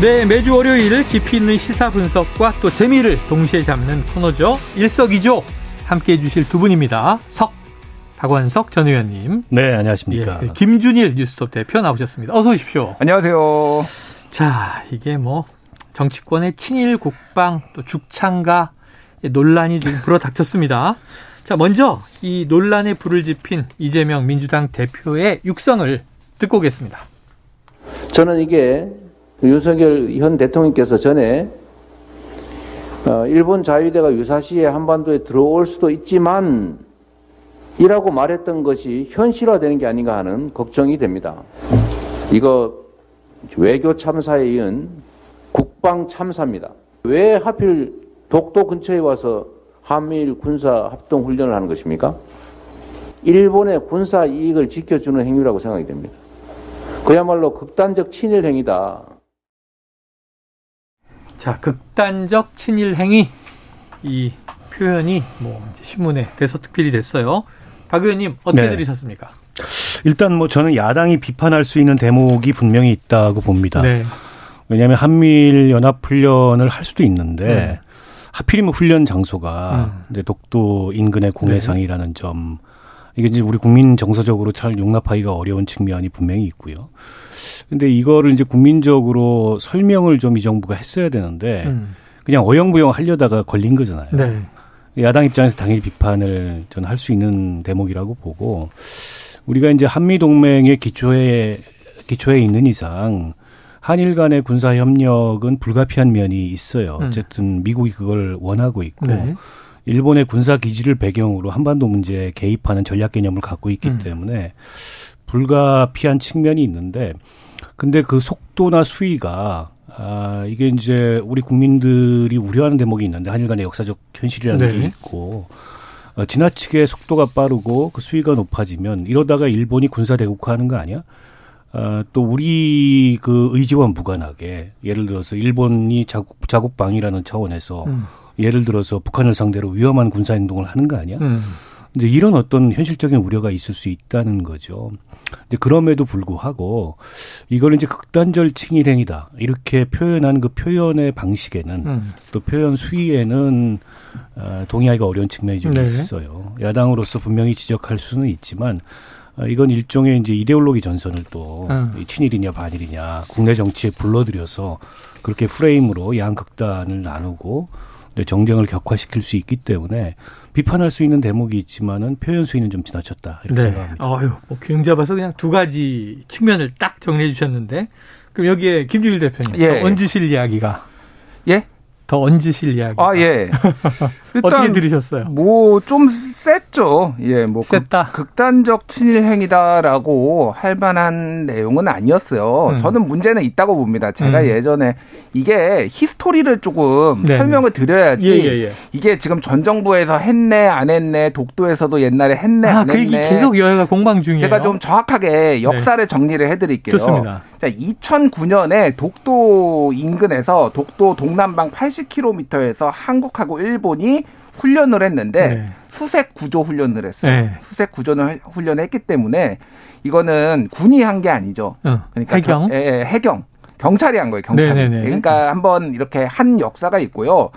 네, 매주 월요일 깊이 있는 시사 분석과 또 재미를 동시에 잡는 코너죠. 일석이조 함께 해주실 두 분입니다. 석 박원석 전 의원님. 네, 안녕하십니까. 예, 김준일 뉴스톱 대표 나오셨습니다. 어서 오십시오. 안녕하세요. 자, 이게 뭐 정치권의 친일 국방 또 죽창가 논란이 지금 불어닥쳤습니다. 자, 먼저 이 논란에 불을 지핀 이재명 민주당 대표의 육성을 듣고 오겠습니다. 저는 이게 윤석열 현 대통령께서 전에 어, 일본 자위대가 유사시에 한반도에 들어올 수도 있지만 이라고 말했던 것이 현실화되는 게 아닌가 하는 걱정이 됩니다. 이거 외교 참사에 이은 국방 참사입니다. 왜 하필 독도 근처에 와서 한미일 군사 합동 훈련을 하는 것입니까? 일본의 군사 이익을 지켜주는 행위라고 생각이 됩니다. 그야말로 극단적 친일 행위다. 자, 극단적 친일 행위 이 표현이 뭐 신문에 대서 특필이 됐어요. 박 의원님 어떻게 네. 들으셨습니까? 일단 뭐 저는 야당이 비판할 수 있는 대목이 분명히 있다고 봅니다. 네. 왜냐하면 한미일 연합 훈련을 할 수도 있는데 네. 하필이면 훈련 장소가 음. 이제 독도 인근의 공해상이라는 네. 점 이게 이제 우리 국민 정서적으로 잘 용납하기가 어려운 측면이 분명히 있고요. 근데 이거를 이제 국민적으로 설명을 좀 이 정부가 했어야 되는데 음. 그냥 어영부영 하려다가 걸린 거잖아요. 네. 야당 입장에서 당연히 비판을 저는 할 수 있는 대목이라고 보고 우리가 이제 한미 동맹의 기초에 기초에 있는 이상 한일 간의 군사 협력은 불가피한 면이 있어요. 음. 어쨌든 미국이 그걸 원하고 있고 네. 일본의 군사 기지를 배경으로 한반도 문제에 개입하는 전략 개념을 갖고 있기 음. 때문에 불가피한 측면이 있는데 근데 그 속도나 수위가 아, 이게 이제 우리 국민들이 우려하는 대목이 있는데 한일 간의 역사적 현실이라는 네. 게 있고 어, 지나치게 속도가 빠르고 그 수위가 높아지면 이러다가 일본이 군사 대국화하는 거 아니야? 어, 또 우리 그 의지와 무관하게 예를 들어서 일본이 자국 자국방이라는 차원에서 음. 예를 들어서 북한을 상대로 위험한 군사 행동을 하는 거 아니야? 음. 이제 이런 어떤 현실적인 우려가 있을 수 있다는 거죠. 이제 그럼에도 불구하고 이걸 이제 극단적 칭일행위다 이렇게 표현한 그 표현의 방식에는 음. 또 표현 수위에는 어, 동의하기가 어려운 측면이 좀 네. 있어요. 야당으로서 분명히 지적할 수는 있지만 어, 이건 일종의 이제 이데올로기 전선을 또 음. 친일이냐 반일이냐 국내 정치에 불러들여서 그렇게 프레임으로 양극단을 나누고 정쟁을 격화시킬 수 있기 때문에 비판할 수 있는 대목이 있지만은 표현 수위는 좀 지나쳤다 이렇게 네. 생각합니다. 아유, 뭐균 잡아서 그냥 두 가지 측면을 딱 정리해 주셨는데 그럼 여기에 김주일 대표님 예. 얹으실 이야기가 예? 더 얹으실 이야기. 아, 예. 어떻게 들으셨어요? 뭐, 좀 셌죠. 예, 뭐. 셌다. 극, 단적 친일 행위다라고 할 만한 내용은 아니었어요. 음. 저는 문제는 있다고 봅니다. 제가 음. 예전에 이게 히스토리를 조금 네네. 설명을 드려야지. 예, 예, 예. 이게 지금 전 정부에서 했네, 안 했네, 독도에서도 옛날에 했네, 아, 안 했네. 그 계속 여야가 공방 중이에요. 제가 좀 정확하게 역사를 네. 정리를 해드릴게요. 좋습니다. 자, 2009년에 독도 인근에서 독도 동남방 80km에서 한국하고 일본이 훈련을 했는데 네. 수색 구조 훈련을 했어요. 네. 수색 구조를 훈련을 했기 때문에 이거는 군이 한 게 아니죠. 어, 그러니까 해경, 경, 예, 예, 해경, 경찰이 한 거예요. 경찰이. 네네네. 네, 네. 그러니까 한번 이렇게 한 역사가 있고요.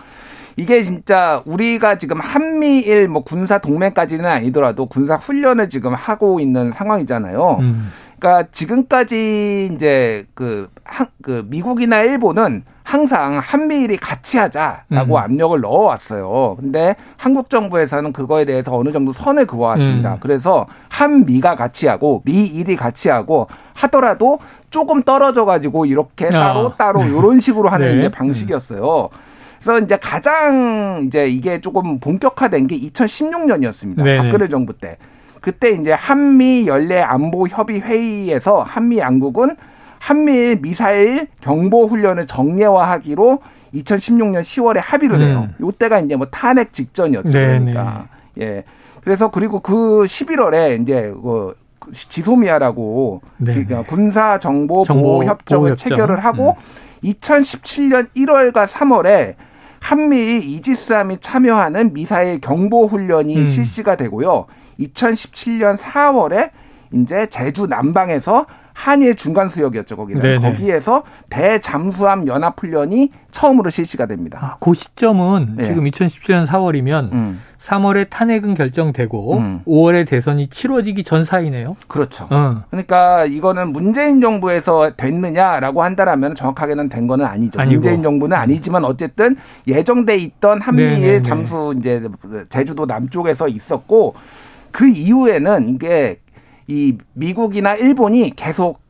이게 진짜 우리가 지금 한미일 뭐 군사 동맹까지는 아니더라도 군사 훈련을 지금 하고 있는 상황이잖아요. 음. 그러니까 지금까지 이제 그, 한, 그 미국이나 일본은 항상 한미일이 같이 하자라고 음. 압력을 넣어왔어요. 근데 한국 정부에서는 그거에 대해서 어느 정도 선을 그어왔습니다. 음. 그래서 한미가 같이 하고 미일이 같이 하고 하더라도 조금 떨어져 가지고 이렇게 따로 아. 따로 이런 식으로 하는 네. 방식이었어요. 그래서 이제 가장 이제 이게 조금 본격화된 게 2016년이었습니다. 네네. 박근혜 정부 때. 그때 이제 한미 연례 안보 협의 회의에서 한미 양국은 한미일 미사일 경보 훈련을 정례화하기로 2016년 10월에 합의를 해요. 음. 요때가 이제 뭐 탄핵 직전이었죠. 네네. 그러니까. 예. 그래서 그리고 그 11월에 이제 그 지소미아라고 네. 군사 정보 보호 협정을 체결을 하고 음. 2017년 1월과 3월에 한미 이지스함이 참여하는 미사일 경보 훈련이 음. 실시가 되고요. 2017년 4월에 이제 제주 남방에서 한일 중간 수역이었죠 거기는 네네. 거기에서 대잠수함 연합 훈련이 처음으로 실시가 됩니다. 아, 그 시점은 네. 지금 2017년 4월이면 음. 3월에 탄핵은 결정되고 음. 5월에 대선이 치러지기 전 사이네요. 그렇죠. 어. 그러니까 이거는 문재인 정부에서 됐느냐라고 한다라면 정확하게는 된 거는 아니죠. 아니고. 문재인 정부는 아니지만 어쨌든 예정돼 있던 한미일 잠수 이제 제주도 남쪽에서 있었고 그 이후에는 이게 이 미국이나 일본이 계속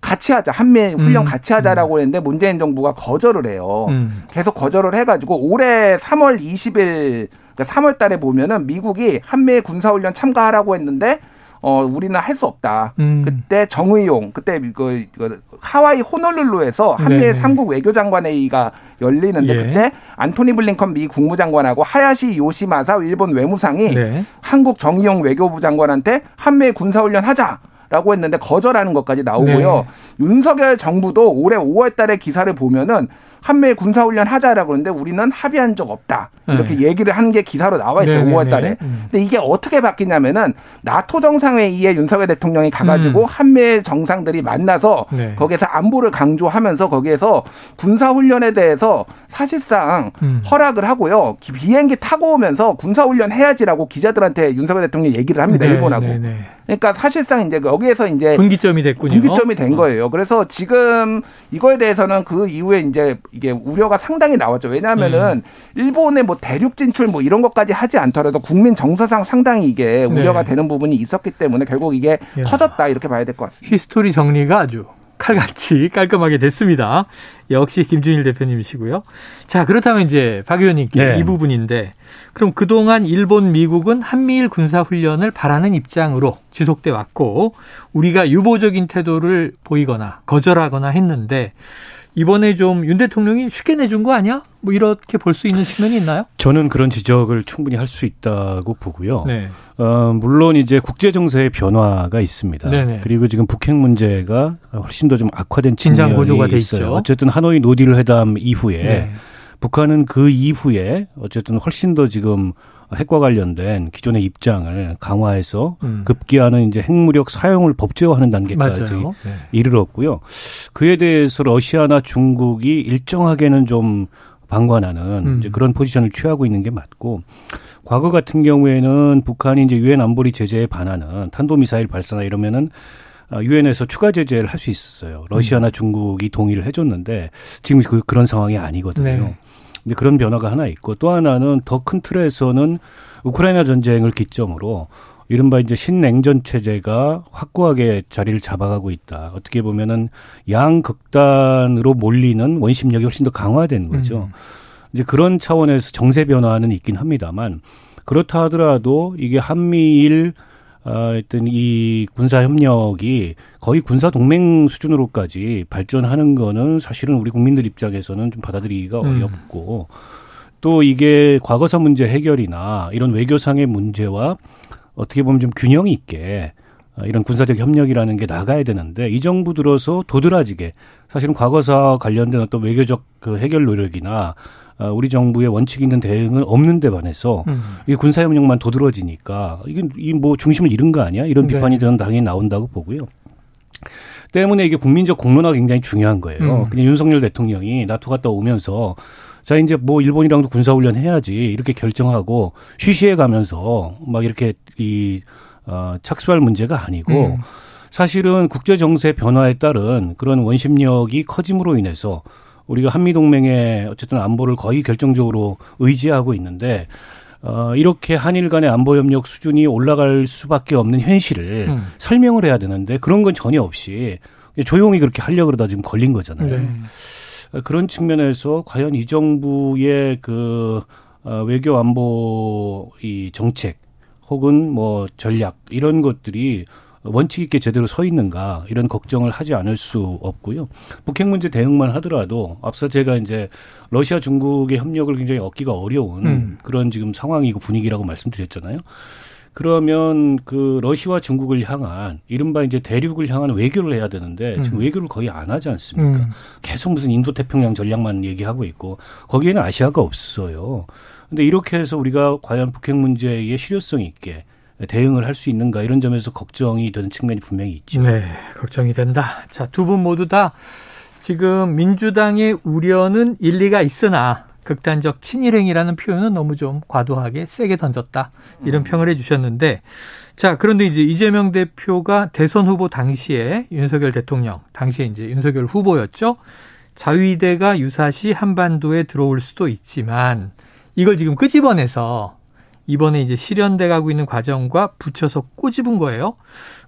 같이 하자 한미 훈련 음. 같이 하자라고 음. 했는데 문재인 정부가 거절을 해요. 음. 계속 거절을 해가지고 올해 3월 20일 그러니까 3월 달에 보면은 미국이 한미 군사 훈련 참가하라고 했는데 어 우리는 할 수 없다. 음. 그때 정의용 그때 그, 그 하와이 호놀룰루에서 한미일 삼국 외교장관회의가 열리는데 예. 그때 안토니 블링컨 미 국무장관하고 하야시 요시마사 일본 외무상이 네. 한국 정의용 외교부 장관한테 한미 군사훈련 하자. 라고 했는데 거절하는 것까지 나오고요. 네. 윤석열 정부도 올해 5월 달에 기사를 보면은 한미 군사훈련 하자라고 그러는데 우리는 합의한 적 없다. 이렇게 네. 얘기를 한 게 기사로 나와 있어요. 네, 5월 네, 달에. 네. 음. 근데 이게 어떻게 바뀌냐면은 나토 정상회의에 윤석열 대통령이 가가지고 음. 한미 정상들이 만나서 네. 거기에서 안보를 강조하면서 거기에서 군사훈련에 대해서 사실상 음. 허락을 하고요. 비행기 타고 오면서 군사훈련 해야지라고 기자들한테 윤석열 대통령이 얘기를 합니다. 네, 일본하고. 그러니까 사실상 이제 여기에서 이제 분기점이 됐군요. 분기점이 된 거예요. 그래서 지금 이거에 대해서는 그 이후에 이제 이게 우려가 상당히 나왔죠. 왜냐하면은 음. 일본의 뭐 대륙 진출 뭐 이런 것까지 하지 않더라도 국민 정서상 상당히 이게 우려가 네. 되는 부분이 있었기 때문에 결국 이게 야. 터졌다 이렇게 봐야 될 것 같습니다. 히스토리 정리가 아주 칼같이 깔끔하게 됐습니다. 역시 김준일 대표님이시고요. 자, 그렇다면 이제 박 의원님께 네. 이 부분인데 그럼 그동안 일본, 미국은 한미일 군사훈련을 바라는 입장으로 지속돼 왔고 우리가 유보적인 태도를 보이거나 거절하거나 했는데 이번에 좀 윤 대통령이 쉽게 내준 거 아니야? 뭐 이렇게 볼 수 있는 측면이 있나요? 저는 그런 지적을 충분히 할 수 있다고 보고요. 네. 어, 물론 이제 국제 정세의 변화가 있습니다. 네네. 그리고 지금 북핵 문제가 훨씬 더 좀 악화된 진장 고조가 돼 있어요. 있죠. 어쨌든 하노이 노딜 회담 이후에 네. 북한은 그 이후에 어쨌든 훨씬 더 지금 핵과 관련된 기존의 입장을 강화해서 음. 급기야는 이제 핵무력 사용을 법제화하는 단계까지 네. 이르렀고요. 그에 대해서 러시아나 중국이 일정하게는 좀 방관하는 음. 이제 그런 포지션을 취하고 있는 게 맞고 과거 같은 경우에는 북한이 이제 유엔 안보리 제재에 반하는 탄도 미사일 발사나 이러면은 유엔에서 추가 제재를 할 수 있었어요. 러시아나 음. 중국이 동의를 해줬는데 지금 그, 그런 상황이 아니거든요. 네. 근데 그런 변화가 하나 있고 또 하나는 더 큰 틀에서는 우크라이나 전쟁을 기점으로 이른바 이제 신냉전 체제가 확고하게 자리를 잡아가고 있다. 어떻게 보면은 양극단으로 몰리는 원심력이 훨씬 더 강화된 거죠. 음. 이제 그런 차원에서 정세 변화는 있긴 합니다만 그렇다 하더라도 이게 한미일 어, 어떤 이 군사 협력이 거의 군사 동맹 수준으로까지 발전하는 거는 사실은 우리 국민들 입장에서는 좀 받아들이기가 음. 어렵고 또 이게 과거사 문제 해결이나 이런 외교상의 문제와 어떻게 보면 좀 균형이 있게 어, 이런 군사적 협력이라는 게 나가야 되는데 이 정부 들어서 도드라지게 사실은 과거사 관련된 어떤 외교적 그 해결 노력이나 어, 우리 정부의 원칙 있는 대응은 없는 데 반해서 음. 이 군사협력만 도드러지니까 이게 이뭐 중심을 잃은 거 아니야? 이런 네. 비판이 저는 당연히 나온다고 보고요. 때문에 이게 국민적 공론화가 굉장히 중요한 거예요. 음. 그냥 윤석열 대통령이 나토 갔다 오면서 자 이제 뭐 일본이랑도 군사훈련 해야지 이렇게 결정하고 쉬쉬해 가면서 막 이렇게 이 어, 착수할 문제가 아니고 음. 사실은 국제 정세 변화에 따른 그런 원심력이 커짐으로 인해서 우리가 한미 동맹의 어쨌든 안보를 거의 결정적으로 의지하고 있는데 어, 이렇게 한일 간의 안보 협력 수준이 올라갈 수밖에 없는 현실을 음. 설명을 해야 되는데 그런 건 전혀 없이 조용히 그렇게 하려고 그러다 지금 걸린 거잖아요. 네. 그런 측면에서 과연 이 정부의 그 어, 외교 안보 이 정책 혹은 뭐 전략 이런 것들이 원칙 있게 제대로 서 있는가 이런 걱정을 하지 않을 수 없고요. 북핵 문제 대응만 하더라도 앞서 제가 이제 러시아 중국의 협력을 굉장히 얻기가 어려운 음. 그런 지금 상황이고 분위기라고 말씀드렸잖아요. 그러면 그 러시아와 중국을 향한 이른바 이제 대륙을 향한 외교를 해야 되는데 음. 지금 외교를 거의 안 하지 않습니까? 음. 계속 무슨 인도 태평양 전략만 얘기하고 있고 거기에는 아시아가 없어요. 근데 이렇게 해서 우리가 과연 북핵 문제에 실효성 있게 대응을 할 수 있는가 이런 점에서 걱정이 되는 측면이 분명히 있죠. 네, 걱정이 된다. 자, 두 분 모두 다 지금 민주당의 우려는 일리가 있으나 극단적 친일행이라는 표현은 너무 좀 과도하게 세게 던졌다. 이런 평을 해 주셨는데 자, 그런데 이제 이재명 대표가 대선 후보 당시에 윤석열 대통령, 당시에 이제 윤석열 후보였죠. 자위대가 유사시 한반도에 들어올 수도 있지만 이걸 지금 끄집어내서 이번에 이제 실현돼 가고 있는 과정과 붙여서 꼬집은 거예요.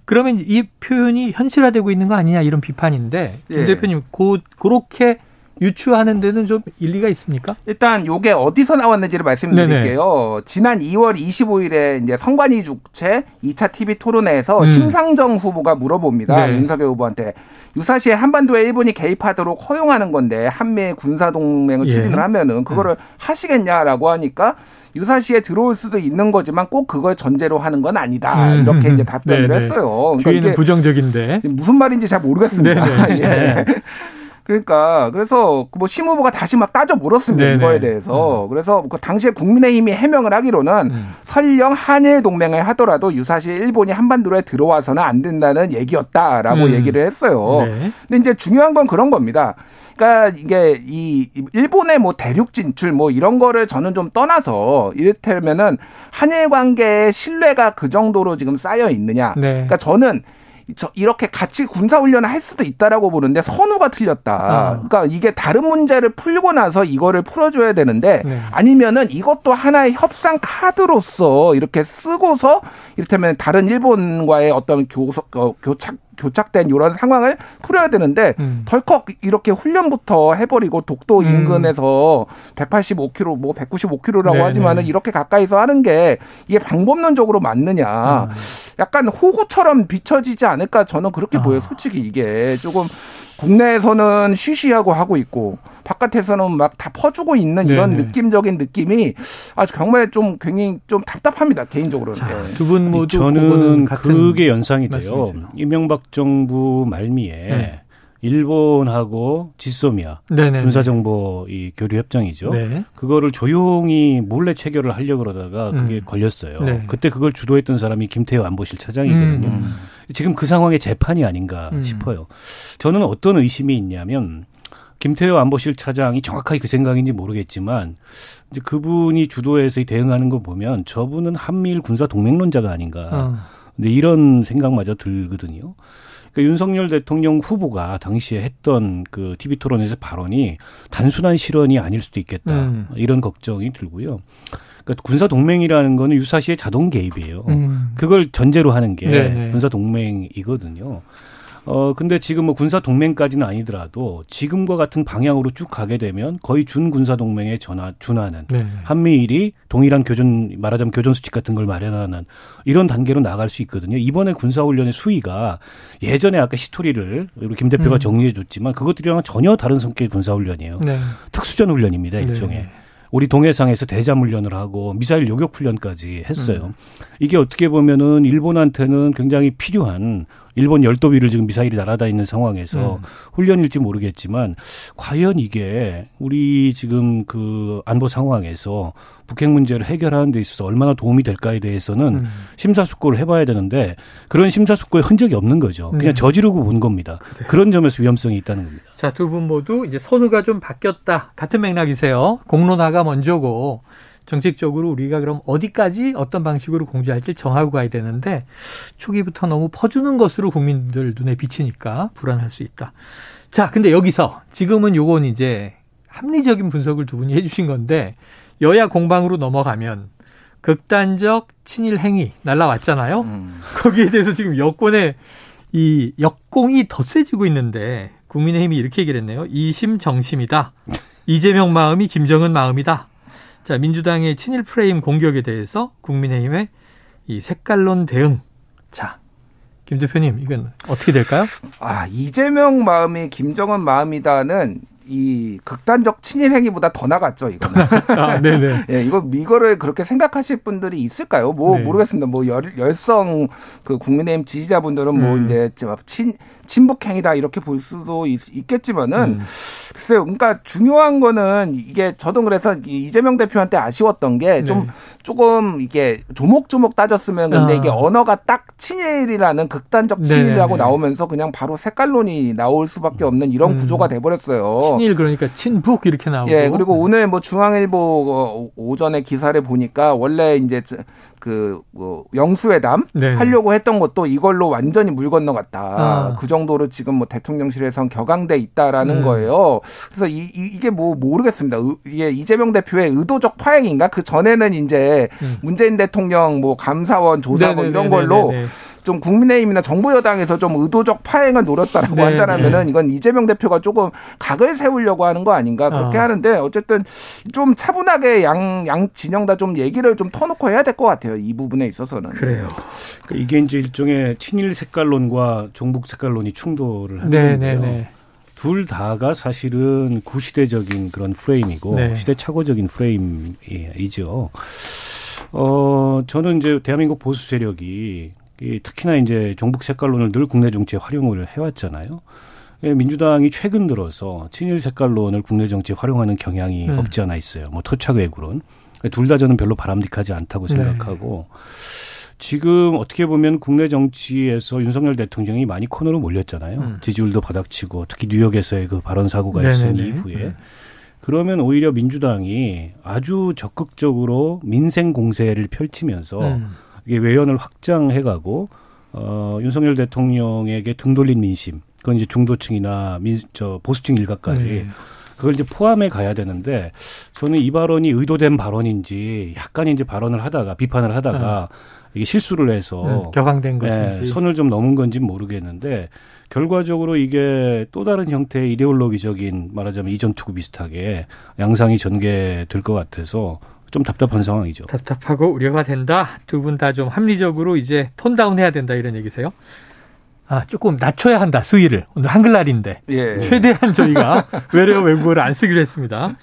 그러면 이 표현이 현실화되고 있는 거 아니냐 이런 비판인데 김 예. 대표님 고 그렇게 유추하는 데는 좀 일리가 있습니까? 일단 요게 어디서 나왔는지를 말씀드릴게요. 네네. 지난 2월 25일에 이제 성관이 주최 2차 TV 토론회에서 음. 심상정 후보가 물어봅니다. 네. 윤석열 후보한테 유사시에 한반도에 일본이 개입하도록 허용하는 건데 한미 군사 동맹을 예. 추진을 하면은 그거를 음. 하시겠냐라고 하니까 유사시에 들어올 수도 있는 거지만 꼭 그걸 전제로 하는 건 아니다. 음. 이렇게 이제 답변을 네네. 했어요. 그러니까 이게 부정적인데 무슨 말인지 잘 모르겠습니다. 예. 그러니까 그래서 뭐 심 후보가 다시 막 따져 물었습니다 네네. 이거에 대해서 음. 그래서 그 당시에 국민의힘이 해명을 하기로는 음. 설령 한일 동맹을 하더라도 유사시 일본이 한반도에 들어와서는 안 된다는 얘기였다라고 음. 얘기를 했어요. 네. 근데 이제 중요한 건 그런 겁니다. 그러니까 이게 이 일본의 뭐 대륙 진출 뭐 이런 거를 저는 좀 떠나서 이를테면은 한일 관계의 신뢰가 그 정도로 지금 쌓여 있느냐. 네. 그러니까 저는 저 이렇게 같이 군사 훈련을 할 수도 있다라고 보는데 선우가 틀렸다. 어. 그러니까 이게 다른 문제를 풀고 나서 이거를 풀어줘야 되는데 네. 아니면은 이것도 하나의 협상 카드로서 이렇게 쓰고서 이를테면 다른 일본과의 어떤 교, 어, 교착 교착된 이런 상황을 풀어야 되는데 음. 덜컥 이렇게 훈련부터 해버리고 독도 음. 인근에서 185km 뭐 195km라고 네네. 하지만은 이렇게 가까이서 하는 게 이게 방법론적으로 맞느냐? 음. 약간 호구처럼 비춰지지 않을까 저는 그렇게 아. 보여요. 솔직히 이게 조금 국내에서는 쉬쉬하고 하고 있고 바깥에서는 막 다 퍼주고 있는 이런 네네. 느낌적인 느낌이 아주 정말 좀 굉장히 좀 답답합니다 개인적으로는. 예. 두분 모두 저는 그게 연상이 돼요. 이명박 정부 말미에 네. 일본하고 지소미아 군사 정보 이 교류 협정이죠. 네. 그거를 조용히 몰래 체결을 하려고 그러다가 그게 음. 걸렸어요. 네. 그때 그걸 주도했던 사람이 김태호 안보실 차장이거든요. 음. 지금 그 상황의 재판이 아닌가 음. 싶어요. 저는 어떤 의심이 있냐면 김태호 안보실 차장이 정확하게 그 생각인지 모르겠지만 이제 그분이 주도해서 대응하는 거 보면 저분은 한미일 군사 동맹론자가 아닌가. 어. 근데 이런 생각마저 들거든요. 그러니까 윤석열 대통령 후보가 당시에 했던 그 TV 토론에서 발언이 단순한 실언이 아닐 수도 있겠다. 음. 이런 걱정이 들고요. 그러니까 군사 동맹이라는 거는 유사시의 자동 개입이에요. 음. 그걸 전제로 하는 게 네네. 군사 동맹이거든요. 어, 근데 지금 뭐 군사 동맹까지는 아니더라도 지금과 같은 방향으로 쭉 가게 되면 거의 준 군사 동맹에 전화, 준하는 네. 한미일이 동일한 교전, 말하자면 교전 수칙 같은 걸 마련하는 이런 단계로 나갈 수 있거든요. 이번에 군사 훈련의 수위가 예전에 아까 시토리를 우리 김 대표가 음. 정리해 줬지만 그것들이랑 전혀 다른 성격의 군사 훈련이에요. 네. 특수전 훈련입니다, 일종의. 네. 우리 동해상에서 대잠 훈련을 하고 미사일 요격 훈련까지 했어요. 음. 이게 어떻게 보면은 일본한테는 굉장히 필요한 일본 열도 위를 지금 미사일이 날아다니는 상황에서 음. 훈련일지 모르겠지만 과연 이게 우리 지금 그 안보 상황에서 북핵 문제를 해결하는 데 있어서 얼마나 도움이 될까에 대해서는 음. 심사숙고를 해봐야 되는데 그런 심사숙고의 흔적이 없는 거죠. 그냥 네. 저지르고 본 겁니다. 그래요. 그런 점에서 위험성이 있다는 겁니다. 자, 두 분 모두 이제 선우가 좀 바뀌었다. 같은 맥락이세요. 공론화가 먼저고 정책적으로 우리가 그럼 어디까지 어떤 방식으로 공조할지 정하고 가야 되는데 초기부터 너무 퍼주는 것으로 국민들 눈에 비치니까 불안할 수 있다. 자, 근데 여기서 지금은 요건 이제 합리적인 분석을 두 분이 해주신 건데 여야 공방으로 넘어가면 극단적 친일 행위 날라왔잖아요. 음. 거기에 대해서 지금 여권의 이 역공이 더 세지고 있는데 국민의힘이 이렇게 얘기를 했네요. 이심 정심이다. 이재명 마음이 김정은 마음이다. 자, 민주당의 친일 프레임 공격에 대해서 국민의힘의 이 색깔론 대응. 자, 김 대표님, 이건 어떻게 될까요? 아, 이재명 마음이 김정은 마음이다는 이 극단적 친일 행위보다 더 나갔죠, 이거는. 아, 네네. 예, 이거, 이거를 그렇게 생각하실 분들이 있을까요? 뭐, 네. 모르겠습니다. 뭐, 열, 열성 그 국민의힘 지지자분들은 뭐, 음. 이제, 친, 친북행위다 이렇게 볼 수도 있, 겠지만은 음. 글쎄요. 그러니까 중요한 거는 이게 저도 그래서 이재명 대표한테 아쉬웠던 게좀 네. 조금 이게 조목조목 따졌으면 근데 아. 이게 언어가 딱 친일이라는 극단적 네, 친일이라고 네네. 나오면서 그냥 바로 색깔론이 나올 수밖에 없는 이런 음. 구조가 돼 버렸어요. 친일 그러니까 친북 이렇게 나오고. 예. 그리고 오늘 뭐 중앙일보 오전에 기사를 보니까 원래 이제 그 뭐 영수회담 네 하려고 했던 것도 이걸로 완전히 물 건너갔다. 아. 그 정도로 지금 뭐 대통령실에선 격앙돼 있다라는 음. 거예요. 그래서 이, 이, 게뭐 모르겠습니다. 이게 이재명 대표의 의도적 파행인가? 그 전에는 이제 음. 문재인 대통령 뭐 감사원 조사 뭐 이런 걸로 네네네네. 좀 국민의힘이나 정부 여당에서 좀 의도적 파행을 노렸다라고 네, 한다면은 네. 이건 이재명 대표가 조금 각을 세우려고 하는 거 아닌가 그렇게 어. 하는데 어쨌든 좀 차분하게 양, 양 진영 다 좀 얘기를 좀 터놓고 해야 될 것 같아요. 이 부분에 있어서는. 그래요. 그러니까 이게 이제 일종의 친일 색깔론과 종북 색깔론이 충돌을 하는 네. 네, 네. 둘 다가 사실은 구시대적인 그런 프레임이고 네. 시대착오적인 프레임이죠. 어, 저는 이제 대한민국 보수 세력이 이 특히나 이제 종북 색깔론을 늘 국내 정치에 활용을 해왔잖아요. 예, 민주당이 최근 들어서 친일 색깔론을 국내 정치에 활용하는 경향이 음. 없지 않아 있어요. 뭐 토착 외구론. 둘 다 저는 별로 바람직하지 않다고 네. 생각하고 네. 지금 어떻게 보면 국내 정치에서 윤석열 대통령이 많이 코너로 몰렸잖아요. 음. 지지율도 바닥치고 특히 뉴욕에서의 그 발언 사고가 네네네. 있은 이후에 음. 그러면 오히려 민주당이 아주 적극적으로 민생 공세를 펼치면서 음. 이게 외연을 확장해가고 어, 윤석열 대통령에게 등 돌린 민심, 그건 이제 중도층이나 민, 저 보수층 일각까지 네. 그걸 이제 포함해 가야 되는데 저는 이 발언이 의도된 발언인지 약간 이제 발언을 하다가 비판을 하다가 네. 이게 실수를 해서 음, 격앙된 것인지 네, 선을 좀 넘은 건지 모르겠는데 결과적으로 이게 또 다른 형태의 이데올로기적인 말하자면 이전 투구 비슷하게 양상이 전개될 것 같아서 좀 답답한 상황이죠. 답답하고 우려가 된다. 두 분 다 좀 합리적으로 이제 톤다운 해야 된다 이런 얘기세요? 아, 조금 낮춰야 한다, 수위를. 오늘 한글날인데. 예. 최대한 저희가 외래어 외국어를 안 쓰기로 했습니다.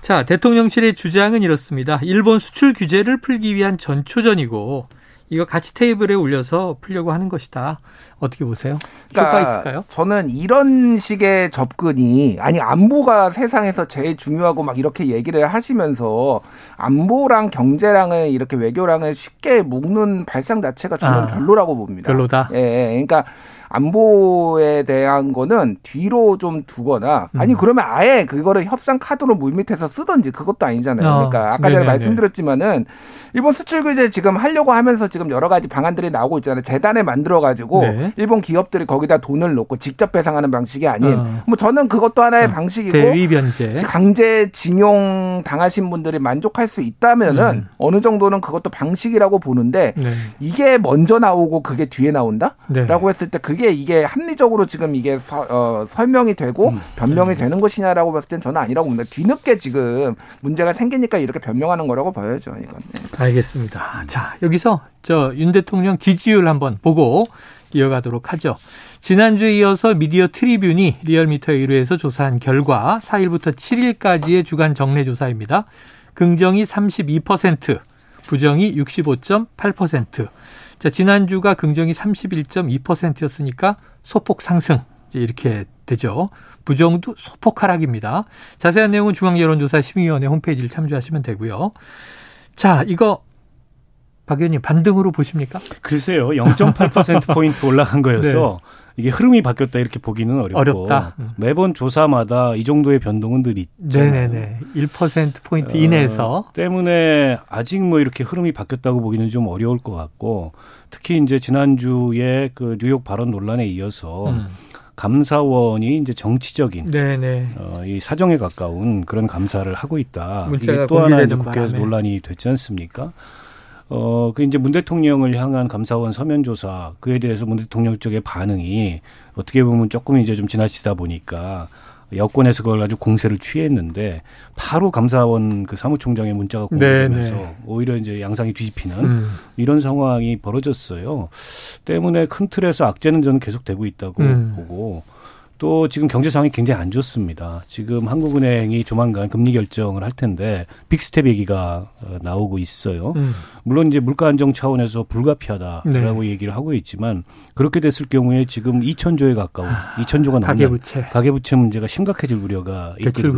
자, 대통령실의 주장은 이렇습니다. 일본 수출 규제를 풀기 위한 전초전이고, 이거 같이 테이블에 올려서 풀려고 하는 것이다. 어떻게 보세요? 그러니까 효과 있을까요? 저는 이런 식의 접근이 아니 안보가 세상에서 제일 중요하고 막 이렇게 얘기를 하시면서 안보랑 경제랑을 이렇게 외교랑을 쉽게 묶는 발상 자체가 저는 아, 별로라고 봅니다. 별로다. 예, 예. 그러니까 안보에 대한 거는 뒤로 좀 두거나 아니 음. 그러면 아예 그거를 협상 카드로 물밑에서 쓰던지 그것도 아니잖아요. 어. 그러니까 아까 전에 말씀드렸지만은 일본 수출 규제 지금 하려고 하면서 지금 여러 가지 방안들이 나오고 있잖아요. 재단을 만들어 가지고 네. 일본 기업들이 거기다 돈을 놓고 직접 배상하는 방식이 아닌 어. 뭐 저는 그것도 하나의 어. 방식이고 대위 변제 강제 징용 당하신 분들이 만족할 수 있다면은 음. 어느 정도는 그것도 방식이라고 보는데 네. 이게 먼저 나오고 그게 뒤에 나온다라고 네. 했을 때 그게 이게 합리적으로 지금 이게 서, 어, 설명이 되고 음. 변명이 되는 것이냐라고 봤을 땐 저는 아니라고 봅니다. 뒤늦게 지금 문제가 생기니까 이렇게 변명하는 거라고 보여죠. 이건. 네. 알겠습니다. 자, 여기서 저 윤 대통령 지지율 한번 보고 이어가도록 하죠. 지난주에 이어서 미디어 트리뷴이 리얼미터에 의뢰해서 조사한 결과 4일부터 7일까지의 주간 정례 조사입니다. 긍정이 32%, 부정이 65.8%. 자, 지난주가 긍정이 31.2%였으니까 소폭 상승. 이제 이렇게 되죠. 부정도 소폭 하락입니다. 자세한 내용은 중앙여론조사 심의위원회 홈페이지를 참조하시면 되고요. 자, 이거 박 의원님 반등으로 보십니까? 글쎄요. 0.8%포인트 올라간 거여서 네. 이게 흐름이 바뀌었다 이렇게 보기는 어렵고 어렵다. 음. 매번 조사마다 이 정도의 변동은 늘 있죠. 네네네. 1% 포인트 어, 이내에서 때문에 아직 뭐 이렇게 흐름이 바뀌었다고 보기는 좀 어려울 것 같고 특히 이제 지난주에 그 뉴욕 발언 논란에 이어서 음. 감사원이 이제 정치적인 네네. 어, 이 사정에 가까운 그런 감사를 하고 있다. 이게 또 하나 이제 국회에서 바람에. 논란이 됐지 않습니까? 어, 그 이제 문 대통령을 향한 감사원 서면 조사 그에 대해서 문 대통령 쪽의 반응이 어떻게 보면 조금 이제 좀 지나치다 보니까 여권에서 그걸 가지고 공세를 취했는데 바로 감사원 그 사무총장의 문자가 공개되면서 네, 네. 오히려 이제 양상이 뒤집히는 음. 이런 상황이 벌어졌어요. 때문에 큰 틀에서 악재는 저는 계속되고 있다고 음. 보고 또 지금 경제 상황이 굉장히 안 좋습니다. 지금 한국은행이 조만간 금리 결정을 할 텐데 빅스텝 얘기가 어, 나오고 있어요. 음. 물론 이제 물가 안정 차원에서 불가피하다라고 네. 얘기를 하고 있지만 그렇게 됐을 경우에 지금 2천조에 가까운 아, 2천조가 넘는 가계부채 가계부채 문제가 심각해질 우려가 있거든요.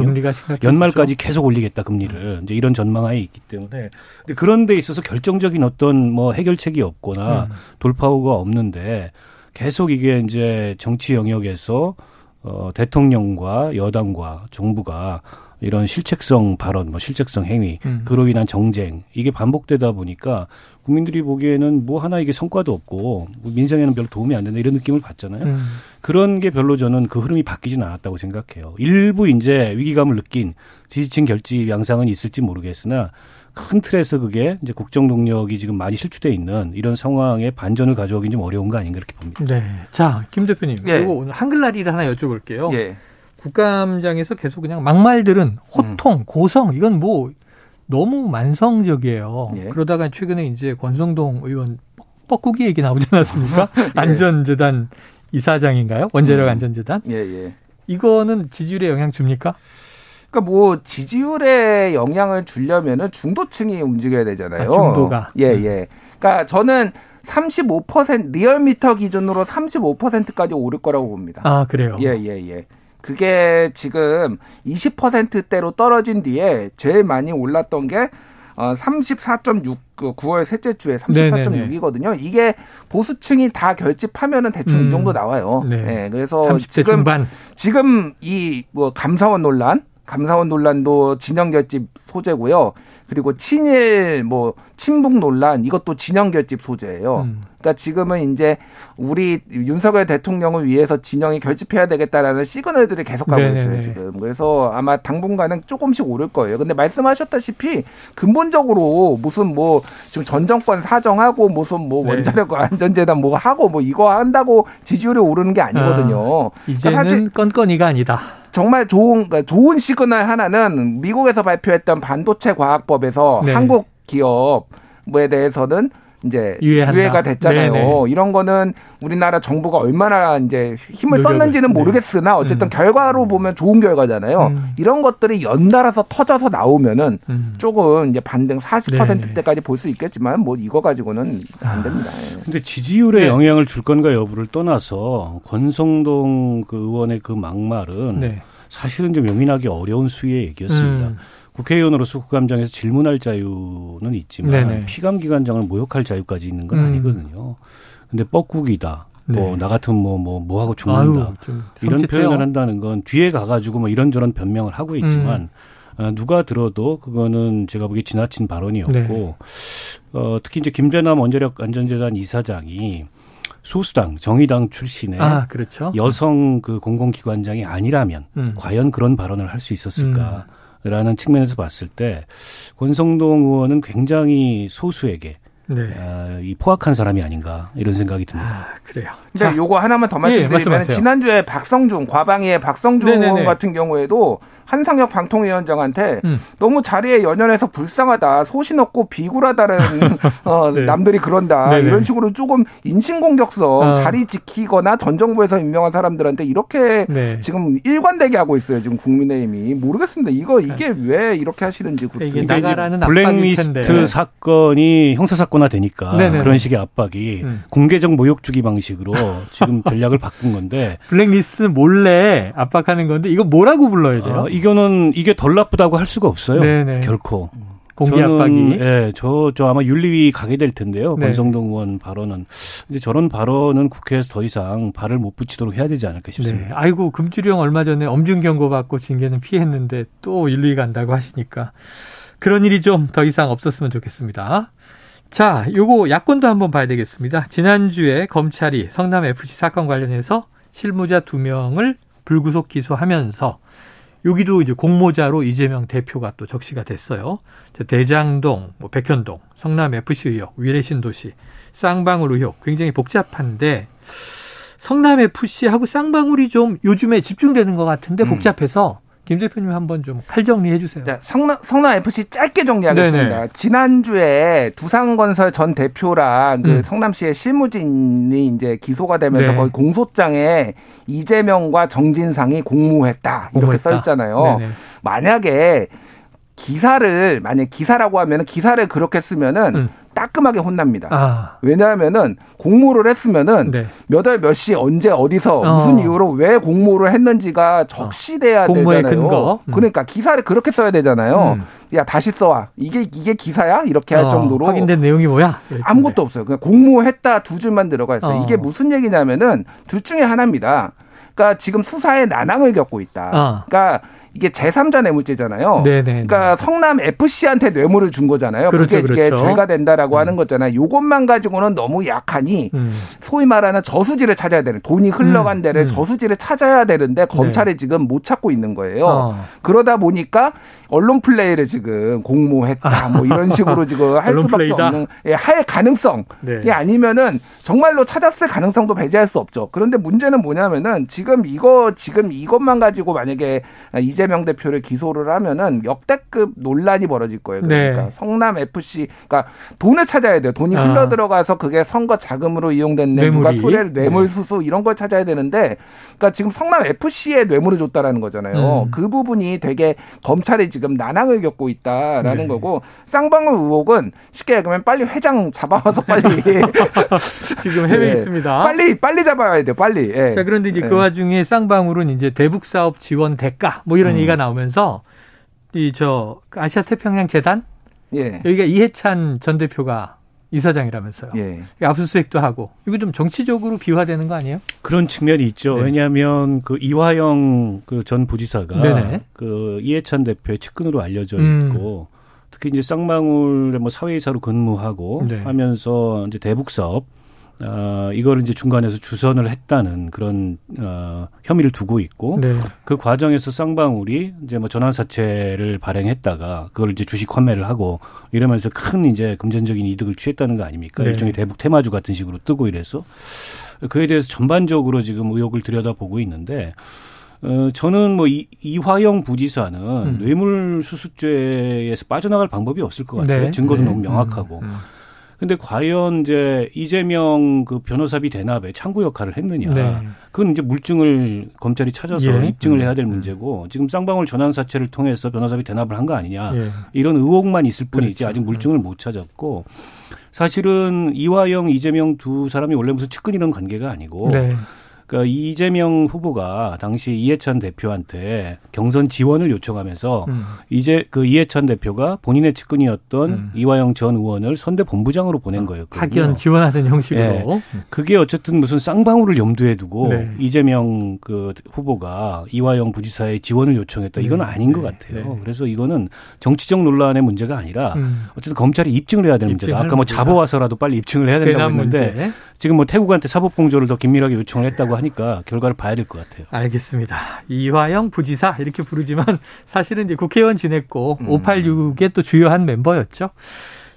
연말까지 계속 올리겠다 금리를 음. 이제 이런 전망하에 있기 때문에 그런 데 있어서 결정적인 어떤 뭐 해결책이 없거나 음. 돌파구가 없는데 계속 이게 이제 정치 영역에서 어, 대통령과 여당과 정부가 이런 실책성 발언, 뭐 실책성 행위, 음. 그로 인한 정쟁 이게 반복되다 보니까 국민들이 보기에는 뭐 하나 이게 성과도 없고 뭐 민생에는 별로 도움이 안 된다 이런 느낌을 받잖아요. 음. 그런 게 별로 저는 그 흐름이 바뀌진 않았다고 생각해요. 일부 이제 위기감을 느낀 지지층 결집 양상은 있을지 모르겠으나 큰 틀에서 그게 이제 국정 동력이 지금 많이 실추돼 있는 이런 상황에 반전을 가져오긴 좀 어려운 거 아닌가 이렇게 봅니다. 네. 자, 김 대표님. 예. 그리고 오늘 한글날 일을 하나 여쭤볼게요. 예. 국감장에서 계속 그냥 막말들은 호통, 음. 고성 이건 뭐 너무 만성적이에요. 예. 그러다가 최근에 이제 권성동 의원 뻐꾸기 얘기 나오지 않았습니까? 예. 안전재단 이사장인가요? 원자력 음. 안전재단? 예, 예. 이거는 지지율에 영향 줍니까? 그러니까 뭐 지지율에 영향을 주려면은 중도층이 움직여야 되잖아요. 아, 중도가. 예, 음. 예. 그러니까 저는 35% 리얼미터 기준으로 35%까지 오를 거라고 봅니다. 아, 그래요. 예, 예, 예. 그게 지금 20%대로 떨어진 뒤에 제일 많이 올랐던 게 어, 34.6, 그 9월 셋째 주에 34.6이거든요. 이게 보수층이 다 결집하면은 대충 음. 이 정도 나와요. 네. 네. 그래서 지금, 중반. 지금 이 뭐 감사원 논란, 감사원 논란도 진영 결집 소재고요. 그리고 친일 뭐 친북 논란 이것도 진영 결집 소재예요. 음. 그러니까 지금은 이제 우리 윤석열 대통령을 위해서 진영이 결집해야 되겠다라는 시그널들이 계속 가고 네네네. 있어요 지금. 그래서 아마 당분간은 조금씩 오를 거예요. 근데 말씀하셨다시피 근본적으로 무슨 뭐 지금 전 정권 사정하고 무슨 뭐 네. 원자력 안전재단 뭐 하고 뭐 이거 한다고 지지율이 오르는 게 아니거든요. 아, 이제는 그러니까 사실 건건이가 아니다. 정말 좋은 그러니까 좋은 시그널 하나는 미국에서 발표했던 반도체 과학법 에서 네. 한국 기업에 대해서는 이제 유예한다. 유예가 됐잖아요. 네네. 이런 거는 우리나라 정부가 얼마나 이제 힘을 노력을. 썼는지는 네. 모르겠으나 어쨌든 음. 결과로 보면 좋은 결과잖아요. 음. 이런 것들이 연달아서 터져서 나오면은 음. 조금 이제 반등 40%대까지 볼 수 있겠지만 뭐 이거 가지고는 안 됩니다. 예. 근데 지지율에 네. 영향을 줄 건가 여부를 떠나서 권성동 그 의원의 그 막말은 네. 사실은 좀 용인하기 어려운 수위의 얘기였습니다. 음. 국회의원으로서 국감장에서 질문할 자유는 있지만 네네. 피감기관장을 모욕할 자유까지 있는 건 음. 아니거든요. 근데 뻐꾸기다. 네. 뭐나 같으면 뭐뭐 뭐 하고 죽는다. 아유, 이런 표현을 한다는 건 뒤에 가가지고 뭐 이런저런 변명을 하고 있지만 음. 어, 누가 들어도 그거는 제가 보기에 지나친 발언이었고 네. 어, 특히 이제 김재남 원자력 안전재단 이사장이 소수당 정의당 출신의 아, 그렇죠. 여성 그 공공기관장이 아니라면 음. 과연 그런 발언을 할 수 있었을까? 음. 라는 측면에서 봤을 때 권성동 의원은 굉장히 소수에게 네. 아, 이 포악한 사람이 아닌가 이런 생각이 듭니다. 아, 그래요. 근데 요거 하나만 더 말씀드리면 예, 지난주에 박성중 과방위의 박성중 의원 같은 경우에도 한상혁 방통위원장한테 음. 너무 자리에 연연해서 불쌍하다, 소신 없고 비굴하다는 어, 네. 남들이 그런다 네네. 이런 식으로 조금 인신공격성 어. 자리 지키거나 전 정부에서 임명한 사람들한테 이렇게 네. 지금 일관되게 하고 있어요. 지금 국민의힘이 모르겠습니다. 이거 이게 네. 왜 이렇게 하시는지 이게 나가라는 블랙리스트 사건이 형사 사건 화 되니까 네네. 그런 식의 압박이 음. 공개적 모욕 주기 방식으로 지금 전략을 바꾼 건데 블랙리스트 몰래 압박하는 건데 이거 뭐라고 불러야 돼요? 어, 이거는 이게 덜 나쁘다고 할 수가 없어요. 네네. 결코. 공개 압박이. 예, 저, 저 아마 윤리위 가게 될 텐데요. 네. 권성동 의원 발언은. 근데 저런 발언은 국회에서 더 이상 발을 못 붙이도록 해야 되지 않을까 싶습니다. 네. 아이고, 금주령 얼마 전에 엄중 경고 받고 징계는 피했는데 또 윤리위 간다고 하시니까 그런 일이 좀 더 이상 없었으면 좋겠습니다. 자, 요거 야권도 한번 봐야 되겠습니다. 지난주에 검찰이 성남 FC 사건 관련해서 실무자 두 명을 불구속 기소하면서 여기도 이제 공모자로 이재명 대표가 또 적시가 됐어요. 대장동, 뭐 백현동, 성남 FC 의혹, 위례 신도시, 쌍방울 의혹 굉장히 복잡한데 성남 FC하고 쌍방울이 좀 요즘에 집중되는 것 같은데 음. 복잡해서 김 대표님 한번 좀 칼 정리해 주세요. 네, 성남, 성남 FC 짧게 정리하겠습니다. 네네. 지난주에 두산건설 전 대표랑 그 음. 성남시의 실무진이 이제 기소가 되면서 네. 거의 공소장에 이재명과 정진상이 공모했다. 이렇게 공모했다. 써 있잖아요. 만약에 기사를 만약 기사라고 하면 기사를 그렇게 쓰면은 음. 따끔하게 혼납니다. 아. 왜냐하면은 공모를 했으면은 네. 몇월 몇 시 언제 어디서 어. 무슨 이유로 왜 공모를 했는지가 적시돼야 어. 되잖아요. 근거. 음. 그러니까 기사를 그렇게 써야 되잖아요. 음. 야 다시 써와 이게 이게 기사야 이렇게 할 어. 정도로 확인된 내용이 뭐야? 아무것도 없어요. 그냥 공모했다 두 줄만 들어가 있어요. 어. 이게 무슨 얘기냐면은 둘 중에 하나입니다. 그러니까 지금 수사에 난항을 겪고 있다. 어. 그러니까 이게 제3자 뇌물죄잖아요. 네네. 그러니까 성남 FC한테 뇌물을 준 거잖아요. 그렇죠, 그게 그렇죠. 죄가 된다라고 음. 하는 거잖아요. 요것만 가지고는 너무 약하니 음. 소위 말하는 저수지를 찾아야 되는 돈이 흘러간 음. 데를 음. 저수지를 찾아야 되는데 검찰이 네. 지금 못 찾고 있는 거예요. 어. 그러다 보니까 언론 플레이를 지금 공모했다 뭐 이런 식으로 지금 할 수밖에 플레이다? 없는 예, 할 가능성 네. 이 아니면은 정말로 찾았을 가능성도 배제할 수 없죠. 그런데 문제는 뭐냐면은 지금 이거 지금 이것만 가지고 만약에 이재 명 대표를 기소를 하면은 역대급 논란이 벌어질 거예요. 그러니까 네. 성남 FC 그러니까 돈을 찾아야 돼요. 돈이 아. 흘러 들어가서 그게 선거 자금으로 이용된 뇌 누가 수뢰 뇌물 네. 수수 이런 걸 찾아야 되는데 그러니까 지금 성남 FC에 뇌물을 줬다라는 거잖아요. 음. 그 부분이 되게 검찰이 지금 난항을 겪고 있다라는 네. 거고 쌍방울 의혹은 쉽게 얘기하면 빨리 회장 잡아와서 빨리 지금 해외에 네. 있습니다. 빨리 빨리 잡아야 돼요. 빨리. 네. 자 그런데 이제 그 네. 와중에 쌍방울은 이제 대북 사업 지원 대가 뭐 이런 음. 얘기가 나오면서 이 저 아시아 태평양 재단 예. 여기가 이해찬 전 대표가 이사장이라면서요. 예. 압수수색도 하고 이거 좀 정치적으로 비화되는 거 아니에요? 그런 측면이 있죠. 네. 왜냐하면 그 이화영 그 전 부지사가 네네. 그 이해찬 대표의 측근으로 알려져 음. 있고 음. 특히 이제 쌍방울 뭐 사회이사로 근무하고 네. 하면서 이제 대북 사업 어, 이걸 이제 중간에서 주선을 했다는 그런 어, 혐의를 두고 있고 네. 그 과정에서 쌍방울이 이제 뭐 전환사채를 발행했다가 그걸 이제 주식 환매를 하고 이러면서 큰 이제 금전적인 이득을 취했다는 거 아닙니까? 네. 일종의 대북 테마주 같은 식으로 뜨고 이래서 그에 대해서 전반적으로 지금 의혹을 들여다보고 있는데 어, 저는 뭐 이, 이화영 부지사는 음. 뇌물수수죄에서 빠져나갈 방법이 없을 것 같아요. 네. 증거도 네. 너무 명확하고. 음. 음. 근데 과연 이제 이재명 그 변호사비 대납에 창구 역할을 했느냐. 네. 그건 이제 물증을 검찰이 찾아서 예. 입증을 해야 될 음. 문제고 지금 쌍방울 전환 사채를 통해서 변호사비 대납을 한 거 아니냐. 예. 이런 의혹만 있을 뿐이지 그렇죠. 아직 물증을 못 찾았고 사실은 이화영, 이재명 두 사람이 원래 무슨 측근 이런 관계가 아니고 네. 그러니까 이재명 후보가 당시 이해찬 대표한테 경선 지원을 요청하면서 음. 이제 그 이해찬 대표가 본인의 측근이었던 음. 이화영 전 의원을 선대 본부장으로 보낸 어, 거였거든요. 파견 지원하는 형식으로. 네. 그게 어쨌든 무슨 쌍방울을 염두에 두고 네. 이재명 그 후보가 이화영 부지사의 지원을 요청했다. 이건 네. 아닌 것 네. 같아요. 네. 그래서 이거는 정치적 논란의 문제가 아니라 음. 어쨌든 검찰이 입증을 해야 되는 문제다. 아까 뭐 잡아와서라도 빨리 입증을 해야 된다고 했는데 지금 뭐 태국한테 사법공조를 더 긴밀하게 요청을 했다고 하니까 결과를 봐야 될 것 같아요. 알겠습니다. 이화영 부지사 이렇게 부르지만 사실은 이제 국회의원 지냈고 음. 586의 또 주요한 멤버였죠.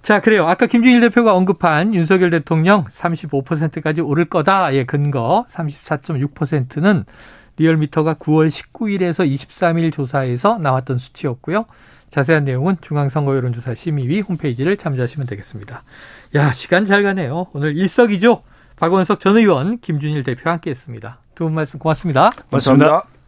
자, 그래요. 아까 김준일 대표가 언급한 윤석열 대통령 35%까지 오를 거다의 근거 34.6%는 리얼미터가 9월 19일에서 23일 조사에서 나왔던 수치였고요. 자세한 내용은 중앙선거여론조사 심의위 홈페이지를 참조하시면 되겠습니다. 야, 시간 잘 가네요. 오늘 일석이조 박원석 전 의원, 김준일 대표와 함께했습니다. 두 분 말씀 고맙습니다. 고맙습니다. 고맙습니다.